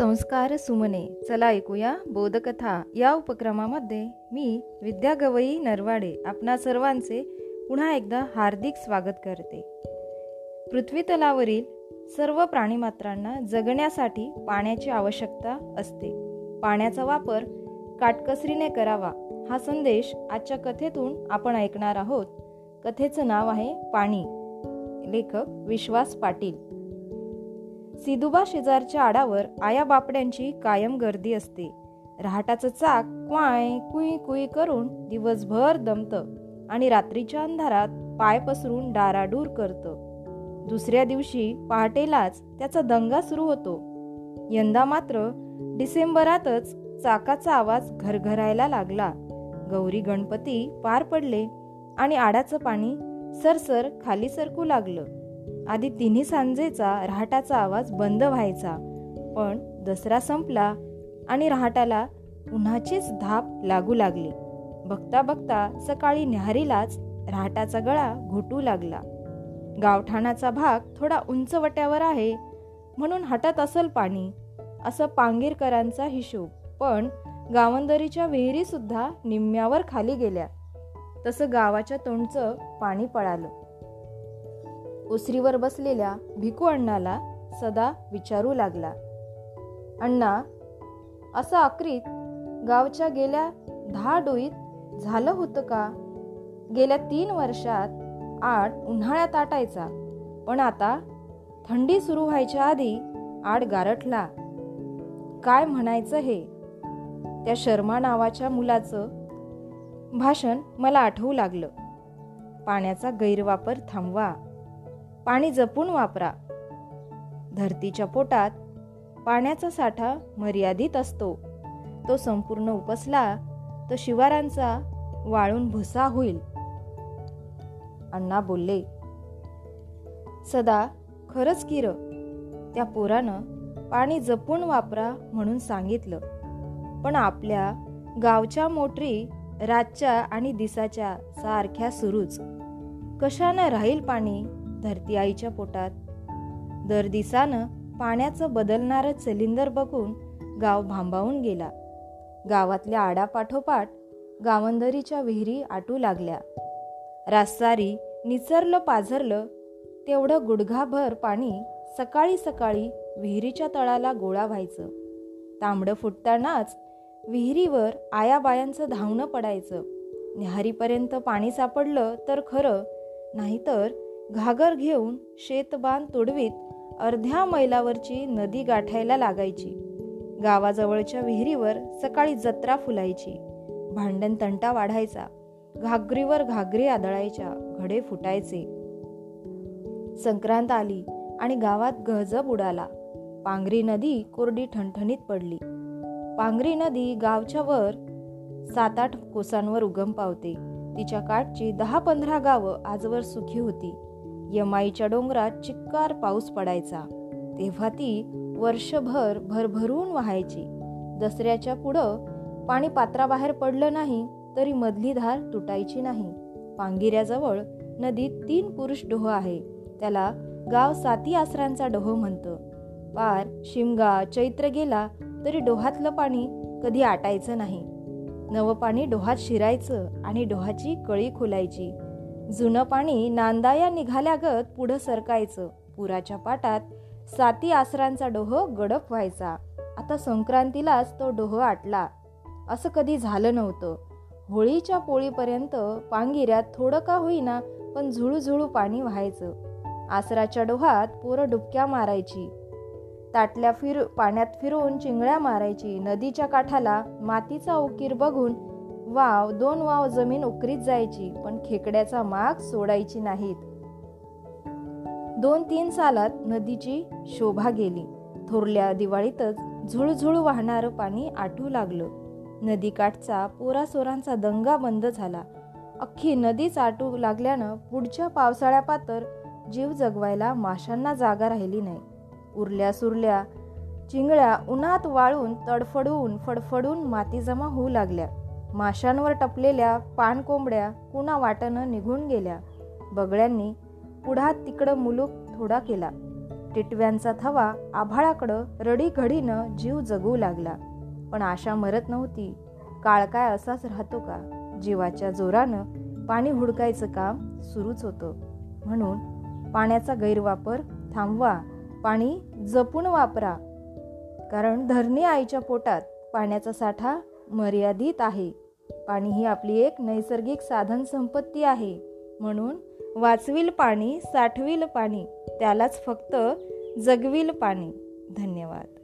संस्कार सुमने. चला ऐकूया बोधकथा. या उपक्रमामध्ये मी विद्या गवई नरवाडे आपणा सर्वांचे पुन्हा एकदा हार्दिक स्वागत करते. पृथ्वीतलावरील सर्व प्राणीमात्रांना जगण्यासाठी पाण्याची आवश्यकता असते. पाण्याचा वापर काटकसरीने करावा हा संदेश आजच्या कथेतून आपण ऐकणार आहोत. कथेचं नाव आहे पाणी. लेखक विश्वास पाटील. सिदुबा शेजारच्या आडावर आया बापड्यांची कायम गर्दी असते. रहाटाचं चाक क्वाय कुई कुई करून दिवसभर दमतं आणि रात्रीच्या अंधारात पाय पसरून डाराडूर करतं. दुसऱ्या दिवशी पहाटेलाच त्याचा दंगा सुरू होतो. यंदा मात्र डिसेंबरातच चाकाचा आवाज घरघरायला लागला. गौरी गणपती पार पडले आणि आडाचं पाणी सरसर खाली सरकू लागलं. आधी तिन्ही सांजेचा रहाटाचा आवाज बंद व्हायचा. पण दसरा संपला आणि रहाटाला उन्हाचीच धाप लागू लागली. बघता बघता सकाळी न्याहारीलाच रहाटाचा गळा घुटू लागला. गावठाणाचा भाग थोडा उंचवट्यावर आहे म्हणून हटत असल पाणी असं पांगीरकरांचा हिशोब. पण गावंदरीच्या विहिरीसुद्धा निम्म्यावर खाली गेल्या. तसं गावाच्या तोंडचं पाणी पळालं. ओसरीवर बसलेल्या भिकू अण्णाला सदा विचारू लागला. अण्णा असं आक्रीत गावच्या गेल्या दहा डोईत झालं होतं का? गेल्या तीन वर्षात आड उन्हाळ्यात आटायचा पण आता थंडी सुरू व्हायच्या आधी आड गारठला. काय म्हणायचं हे त्या शर्मा नावाच्या मुलाचं भाषण मला आठवू लागलं. पाण्याचा गैरवापर थांबवा. पाणी जपून वापरा. धरतीच्या पोटात पाण्याचा साठा मर्यादित असतो. तो संपूर्ण उपसला तर शिवारांचा वाळून भुसा होईल. अण्णा बोलले सदा खरंच किर त्या पोरानं पाणी जपून वापरा म्हणून सांगितलं. पण आपल्या गावच्या मोटरी रातच्या आणि दिसाच्या सारख्या सुरूच. कशानं राहील पाणी? धरती आईच्या पोटात. दर दिसानं पाण्याचं बदलणारं सिलिंडर बघून गाव भांबावून गेला. गावातल्या आडापाठोपाठ गावंदरीच्या विहिरी आटू लागल्या. रासारी निचरलं पाझरलं तेवढं गुडघाभर पाणी सकाळी सकाळी विहिरीच्या तळाला गोळा व्हायचं. तांबडं फुटतानाच विहिरीवर आयाबायांचं धावणं पडायचं. न्याहारीपर्यंत पाणी सापडलं तर खरं नाहीतर घागर घेऊन शेतबान तुडवीत अर्ध्या मैलावरची नदी गाठायला लागायची. गावाजवळच्या विहिरीवर सकाळी जत्रा फुलायची. भांडण तंटा वाढायचा. घागरीवर घागरी आदळायच्या. घडे फुटायचे. संक्रांत आली आणि गावात गहजब उडाला. पांगरी नदी कोरडी ठणठणीत पडली. पांगरी नदी गावच्या वर सात आठ कोसांवर उगम पावते. तिच्या काठची दहा पंधरा गावं आजवर सुखी होती. यमाईच्या डोंगरात चिक्कार पाऊस पडायचा. तेव्हा ती वर्षभर भरभरून वाहायची. दसऱ्याच्या पुढं पाणी पात्राबाहेर पडलं नाही तरी मधली धार तुटायची नाही. पांगिऱ्याजवळ नदीत तीन पुरुष डोह आहे. त्याला गाव साती आसरांचा डोह म्हणतं. पार शिमगा चैत्र गेला तरी डोहातलं पाणी कधी आटायचं नाही. नवं पाणी डोहात शिरायचं आणि डोहाची कळी खुलायची. जुनं पाणी नांदाया निघाल्यागत पुढं सरकायचं. पुराच्या पाटात साती आसरांचा डोह गडप व्हायचा. आता संक्रांतीलाच तो डोह आटला. असं कधी झालं नव्हतं. होळीच्या पोळीपर्यंत पांगिऱ्यात थोडं का होईना पण झुळूझुळू पाणी व्हायचं. आसराच्या डोहात पोरं डुबक्या मारायची. ताटल्या फिर पाण्यात फिरून चिंगळ्या मारायची. नदीच्या काठाला मातीचा उकीर बघून वाव दोन वाव जमीन उकरीत जायची पण खेकड्याचा माग सोडायची नाहीत. दोन तीन सालात नदीची शोभा गेली. थोरल्या दिवाळीतच झुळझुळ वाहणारं पाणी आठू लागलं. नदीकाठचा पोरासोरांचा दंगा बंद झाला. अख्खी नदीच आटू लागल्यानं पुढच्या पावसाळ्यापातर जीव जगवायला माशांना जागा राहिली नाही. उरल्या सुरल्या चिंगळ्या उन्हात वाळून तडफडून फडफडून माती जमा होऊ लागल्या. माशांवर टपलेल्या पानकोंबड्या कुणा वाटणं निघून गेल्या. बगळ्यांनी पुढात तिकडं मुलूक थोडा केला. टिटव्यांचा थवा आभाळाकडं रडी घडीनं जीव जगू लागला. पण आशा मरत नव्हती. काळ काय असाच राहतो का? जीवाच्या जोरानं पाणी हुडकायचं काम सुरूच होतं. म्हणून पाण्याचा गैरवापर थांबवा. पाणी जपून वापरा. कारण धरणी आईच्या पोटात पाण्याचा साठा मर्यादित आहे. पाणी ही आपली एक नैसर्गिक साधन संपत्ती आहे. म्हणून वाचविल पाणी साठविल पाणी त्यालाच फक्त जगविल पाणी. धन्यवाद.